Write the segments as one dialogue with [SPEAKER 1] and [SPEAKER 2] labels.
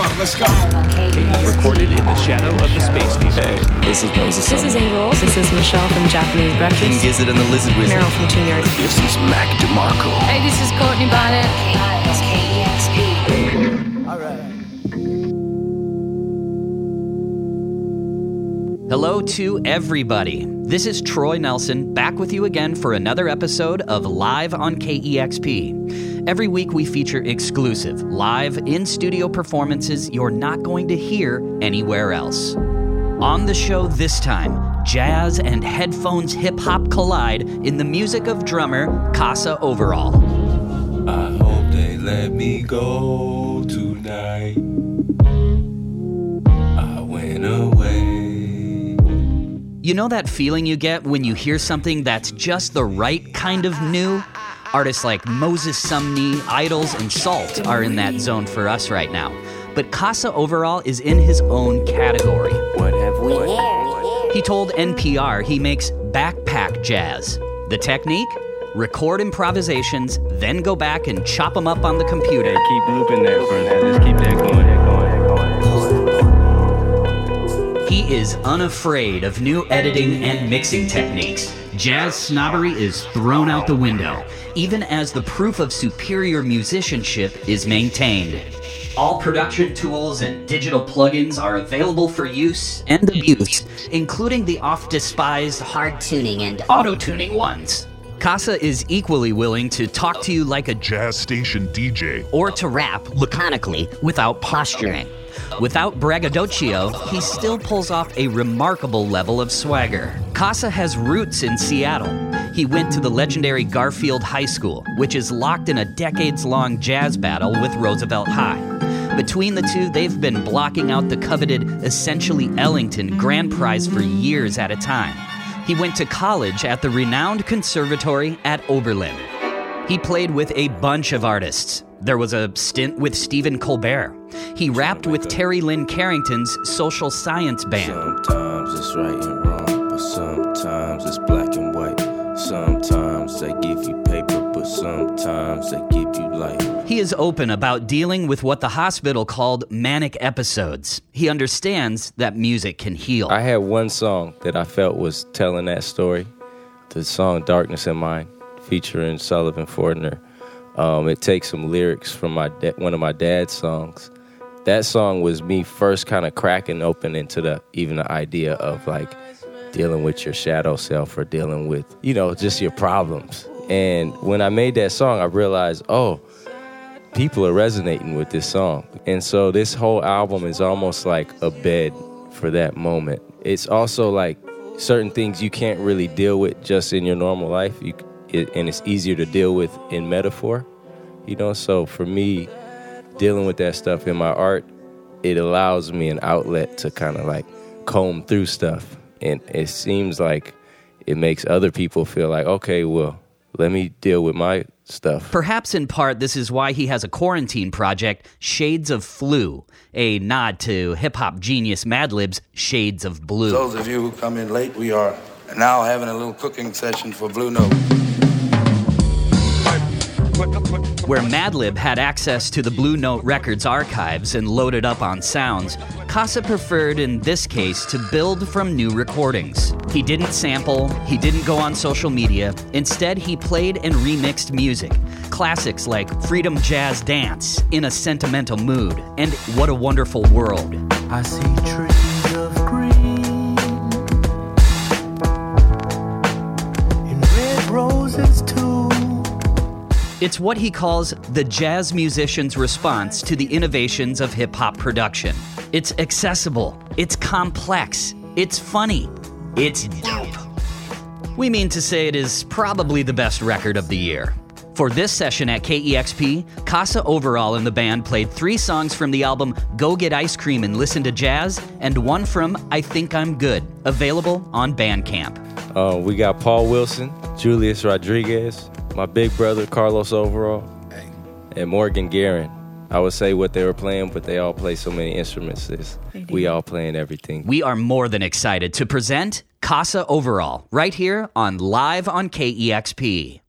[SPEAKER 1] Come on, let's go.
[SPEAKER 2] Recorded in the shadow of the space station.
[SPEAKER 3] Hey, this is Moses.
[SPEAKER 4] This is Angel. This is Michelle from Japanese Breakfast.
[SPEAKER 3] Gizzard and the Lizard Wizard.
[SPEAKER 4] Merrill from Tune-Yards.
[SPEAKER 3] This is Mac DeMarco.
[SPEAKER 5] Hey, this is Courtney Barnett.
[SPEAKER 6] Hello to everybody. This is Troy Nelson back with you again for another episode of Live on KEXP. Every week we feature exclusive, live, in studio performances you're not going to hear anywhere else. On the show this time, jazz and headphones hip hop collide in the music of drummer Kassa Overall.
[SPEAKER 7] I hope they let me go tonight.
[SPEAKER 6] You know that feeling you get when you hear something that's just the right kind of new? Artists like Moses Sumney, IDLES, and Sault are in that zone for us right now. But Kassa Overall is in his own category.
[SPEAKER 3] What have we?
[SPEAKER 6] He told NPR he makes backpack jazz. The technique? Record improvisations, then go back and chop them up on the computer.
[SPEAKER 7] Keep looping that, bro. Just keep that going,
[SPEAKER 6] is unafraid of new editing and mixing techniques. Jazz snobbery is thrown out the window, even as the proof of superior musicianship is maintained. All production tools and digital plugins are available for use and abuse, including the oft despised hard tuning and auto tuning ones. Kassa is equally willing to talk to you like a
[SPEAKER 8] jazz station DJ.
[SPEAKER 6] or to rap laconically without posturing. Without braggadocio, he still pulls off a remarkable level of swagger. Kassa has roots in Seattle. He went to the legendary Garfield High School, which is locked in a decades long jazz battle with Roosevelt High. Between the two, they've been blocking out the coveted Essentially Ellington Grand Prize for years at a time. He went to college at the renowned conservatory at Oberlin. He played with a bunch of artists. There was a stint with Stephen Colbert. He rapped with Terri Lyne Carrington's social science band.
[SPEAKER 7] Sometimes it's right and wrong, but sometimes it's black and white. Sometimes they give you paper, but sometimes they give you light.
[SPEAKER 6] He is open about dealing with what the hospital called manic episodes. He understands that music can heal.
[SPEAKER 9] I had one song that I felt was telling that story. The song "Darkness in Mind," featuring Sullivan Fortner. Um, it takes some lyrics from my da- one of my dad's songs. That song was me first kind of cracking open into the even the idea of like dealing with your shadow self or dealing with you know just your problems. And when I made that song, I realized, oh, people are resonating with this song. And so this whole album is almost like a bed for that moment. It's also like certain things you can't really deal with just in your normal life. You, it, and it's easier to deal with in metaphor, you know. So for me, dealing with that stuff in my art, it allows me an outlet to kind of like comb through stuff. And it seems like it makes other people feel like, okay, well, let me deal with my stuff.
[SPEAKER 6] Perhaps in part, this is why he has a quarantine project, Shades of Flu, a nod to hip hop genius Madlib's Shades of Blue.
[SPEAKER 1] Those of you who come in late, we are now having a little cooking session for Blue Note.
[SPEAKER 6] Where Madlib had access to the Blue Note Records archives and loaded up on sounds, Kassa preferred in this case to build from new recordings. He didn't sample, he didn't go on social media, instead, he played and remixed music. Classics like Freedom Jazz Dance, In a Sentimental Mood, and What a Wonderful World.
[SPEAKER 7] I see trees of green
[SPEAKER 6] It's what he calls the jazz musician's response to the innovations of hip hop production. It's accessible, it's complex, it's funny, it's dope. We mean to say it is probably the best record of the year.
[SPEAKER 10] For this session at KEXP, Kassa Overall and the band played three songs from the album Go Get Ice Cream and Listen to Jazz, and one from I Think I'm Good, available on Bandcamp.
[SPEAKER 6] Uh, we got Paul Wilson, Julius Rodriguez, my big brother Carlos Overall, and Morgan Guerin. I would say what they were playing, but they all play so many instruments. It's, we all playing everything.
[SPEAKER 10] We are more than excited to present Kassa Overall right here on Live on KEXP.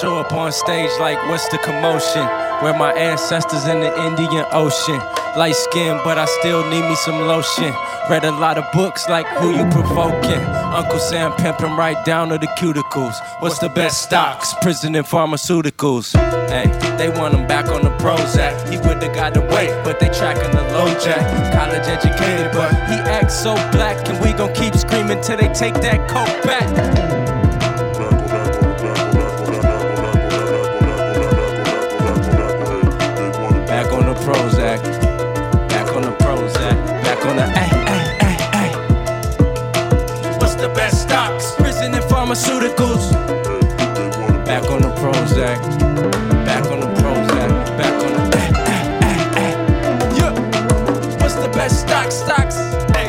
[SPEAKER 9] Show up on stage like what's the commotion? Where my ancestors in the Indian Ocean. Light skin, but I still need me some lotion. Read a lot of books like Who You Provoking. Uncle Sam pimping right down to the cuticles. What's the best stocks? Prison and pharmaceuticals. Hey, they want him back on the Prozac. He would've got away, but they tracking the low jack. College educated, but he acts so black. And we gon' keep screaming till they take that coke back. Back stocks? Ay.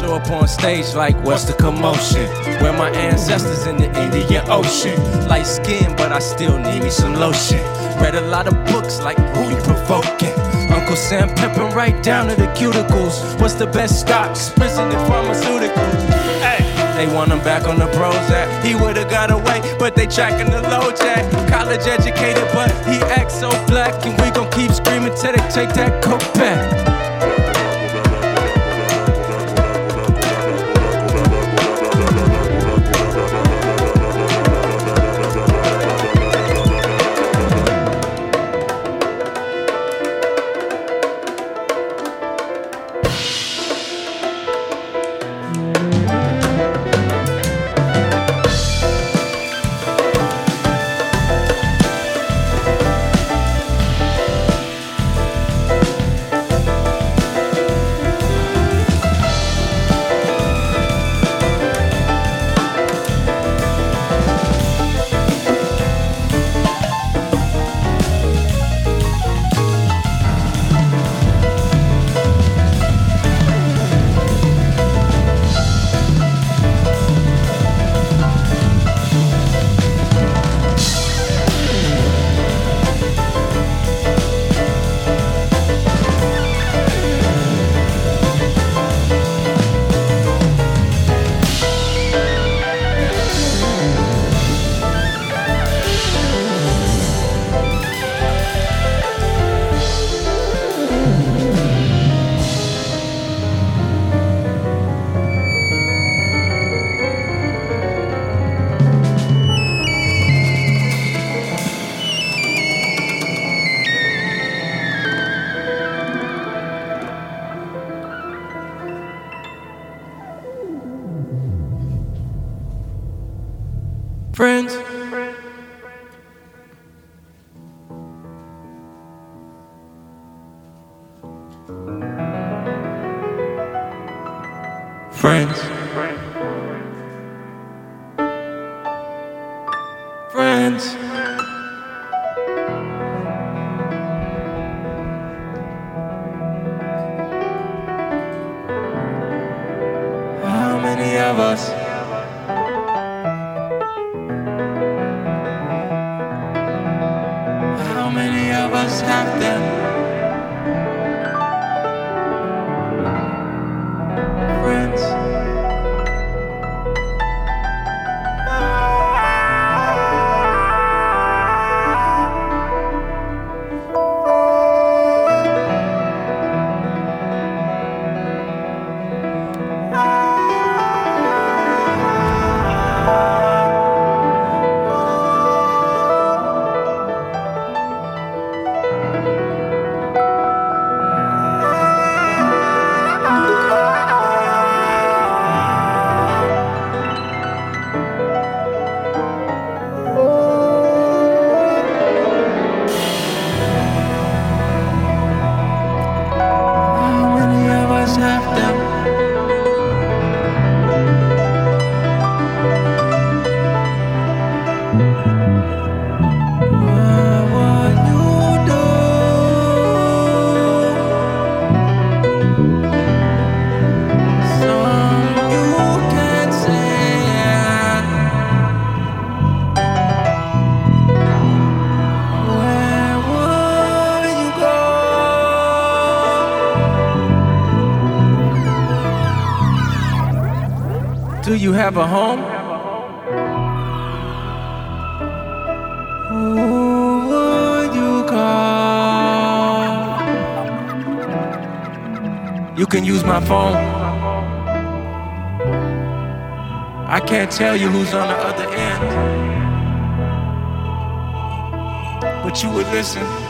[SPEAKER 9] Show up on stage like what's the commotion? Where my ancestors in the Indian Ocean. Light skin, but I still need me some lotion. Read a lot of books like Who You Provoking. Uncle Sam pimping right down to the cuticles. What's the best stocks? Prison and pharmaceuticals. Hey. They want him back on the Prozac. He would've got away, but they tracking the low jack. College educated, but he acts so black. And we gon' keep screaming till they take that coke back.
[SPEAKER 7] just happened. Have a home? Who would you call? You can use my phone. I can't tell you who's on the other end, but you would listen.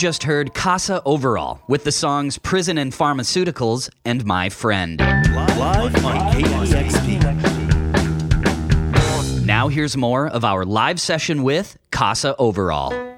[SPEAKER 7] Just heard Kassa Overall with the songs Prison and Pharmaceuticals and My Friend.
[SPEAKER 2] Live on KEXP.
[SPEAKER 7] Now here's more of our live session with Kassa Overall.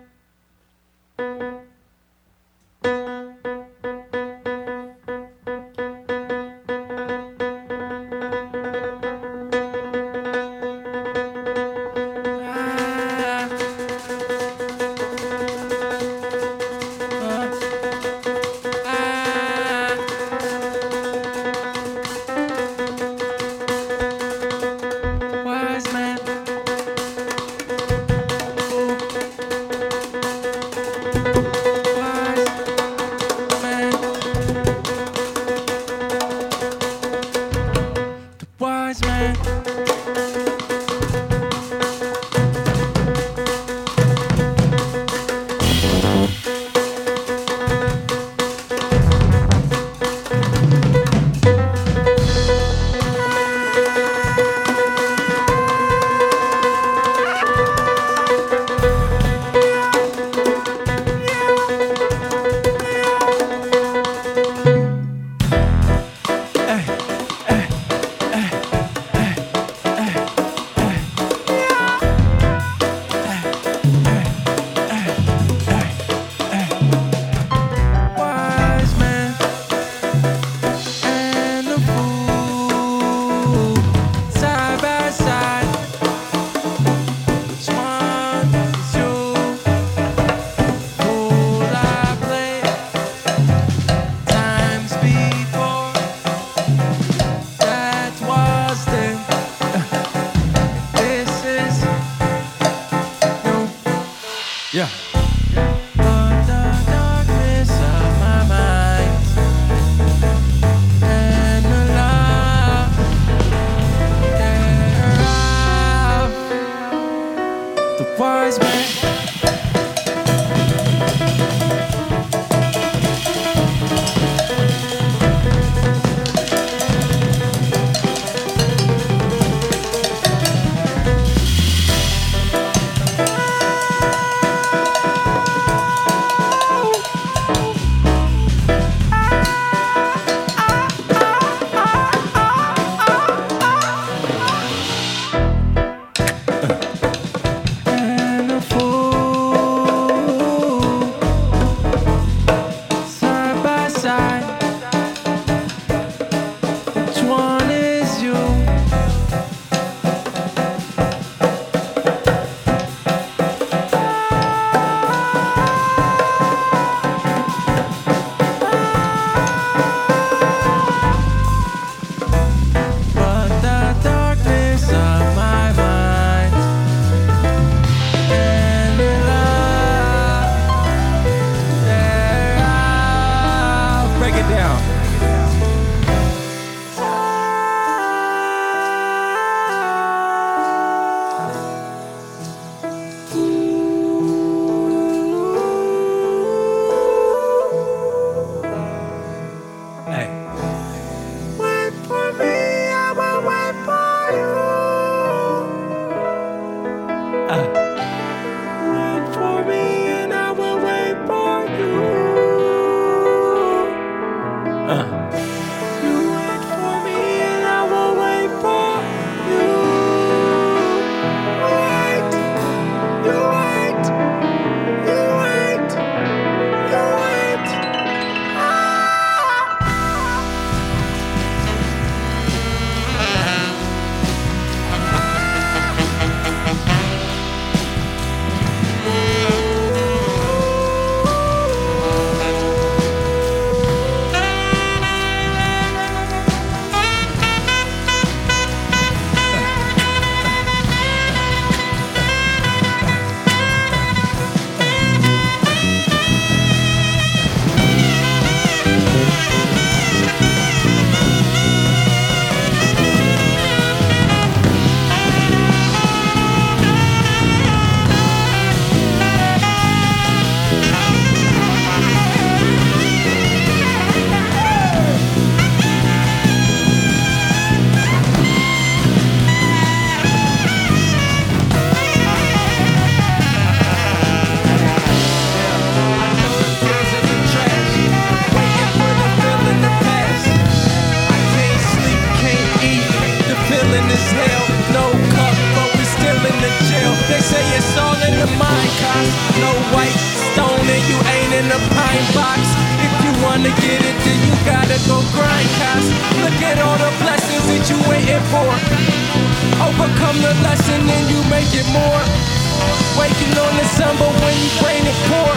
[SPEAKER 7] Wanna get it, then you gotta go grind, cause look at all the blessings that you waiting for. Overcome the lesson and you make it more. Waking on the sun, but when you rain it pour.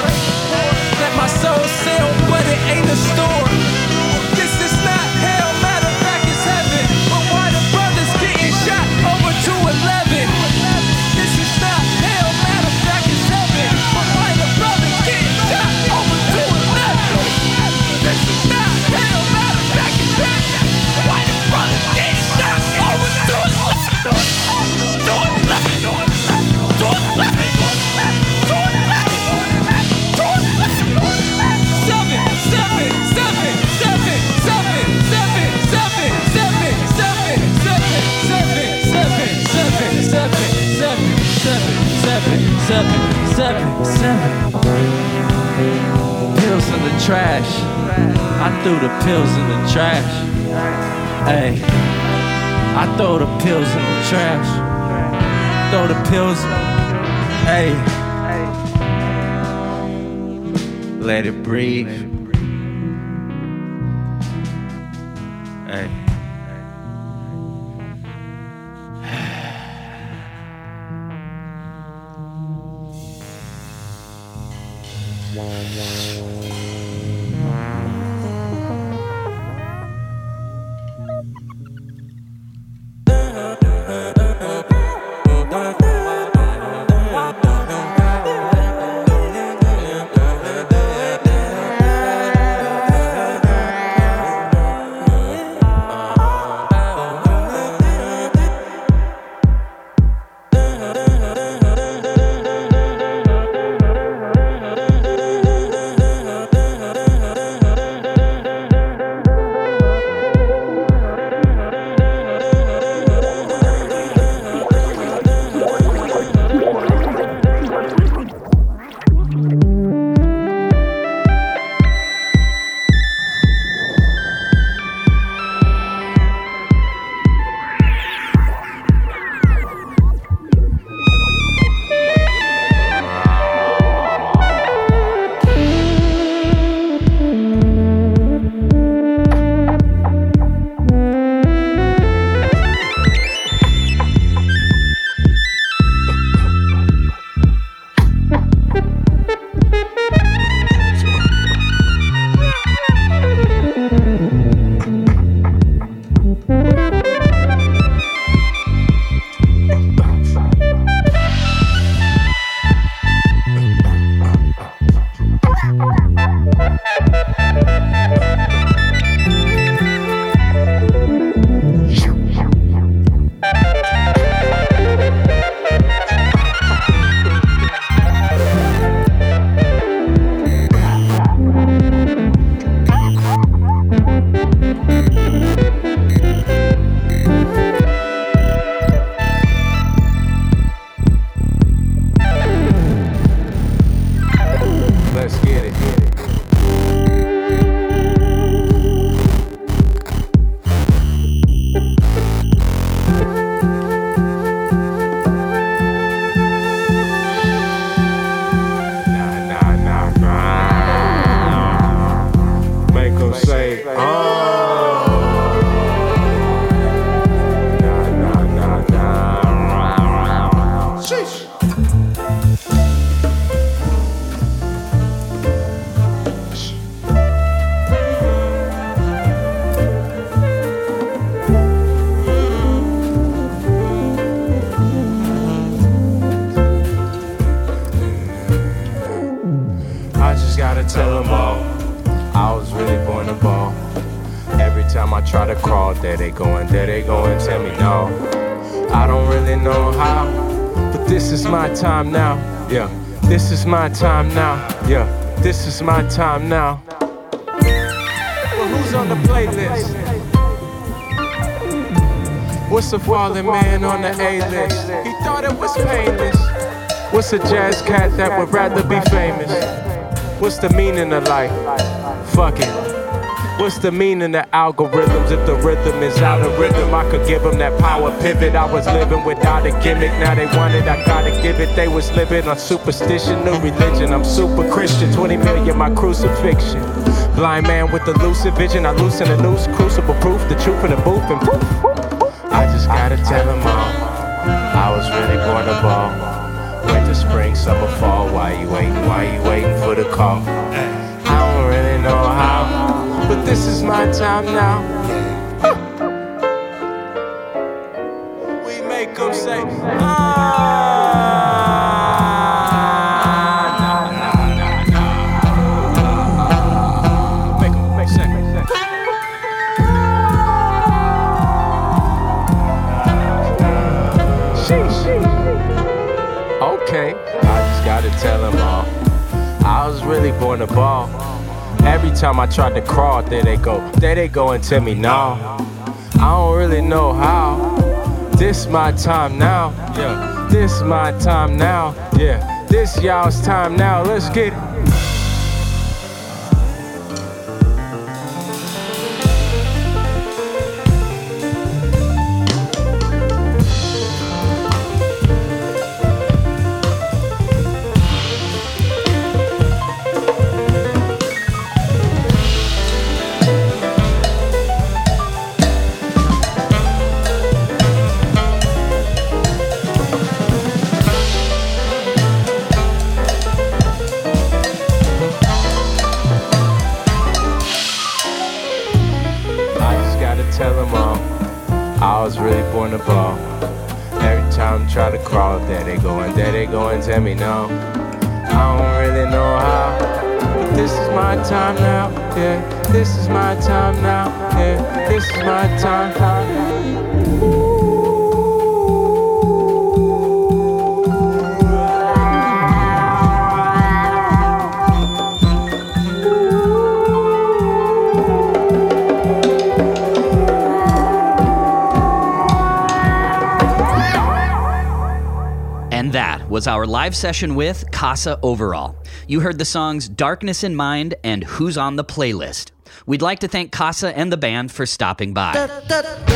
[SPEAKER 7] Let my soul sail, but it ain't a storm. Pills in the trash. I threw the pills in the trash. Hey, I throw the pills in the trash throw the pills. Hey. Let it breathe.
[SPEAKER 9] Ball. Every time I try to crawl, there they go and there they go and tell me no. I don't really know how, but this is my time now. Yeah, this is my time now. Yeah, this is my time now. Well, who's on the playlist? What's a fallen man on the A list? He thought it was painless. What's a jazz cat that would rather be famous? What's the meaning of life? Fuck it. What's the meaning of algorithms if the rhythm is out of rhythm? I could give them that power pivot. I was living without a gimmick. Now they want it, I gotta give it. They was living on superstition, new religion. I'm super Christian. 20 million, my crucifixion. Blind man with elusive vision. I loosen the noose, crucible proof, the truth in the booth, and poof. I just gotta tell them all. I was really born to ball. Winter, spring, summer, fall. Why you waiting? Why you waiting for the call? This is my time now. We make them say, ah. Okay, I just gotta tell them all. I was really born to ball. Every time I tried to crawl, there they go, there they go and tell me no. I don't really know how. This my time now, yeah. This my time now, yeah. This y'all's time now. Let's get was
[SPEAKER 6] our live session with Kassa Overall. You heard the songs Darkness in Mind and Who's on the Playlist. We'd like to thank Kassa and the band for stopping by.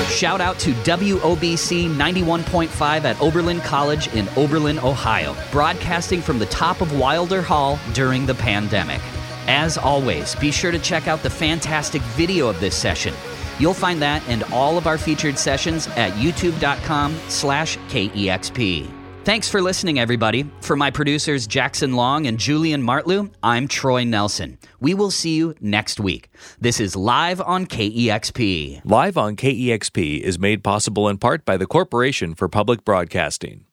[SPEAKER 6] Shout out to WOBC 91.5 at Oberlin College in Oberlin, Ohio, broadcasting from the top of Wilder Hall during the pandemic. As always, be sure to check out the fantastic video of this session. You'll find that and all of our featured sessions at youtube.com slash KEXP. Thanks for listening, everybody. For my producers Jackson Long and Julian Martlew, I'm Troy Nelson. We will see you next week. This is Live on KEXP.
[SPEAKER 5] Live on KEXP is made possible in part by the Corporation for Public Broadcasting.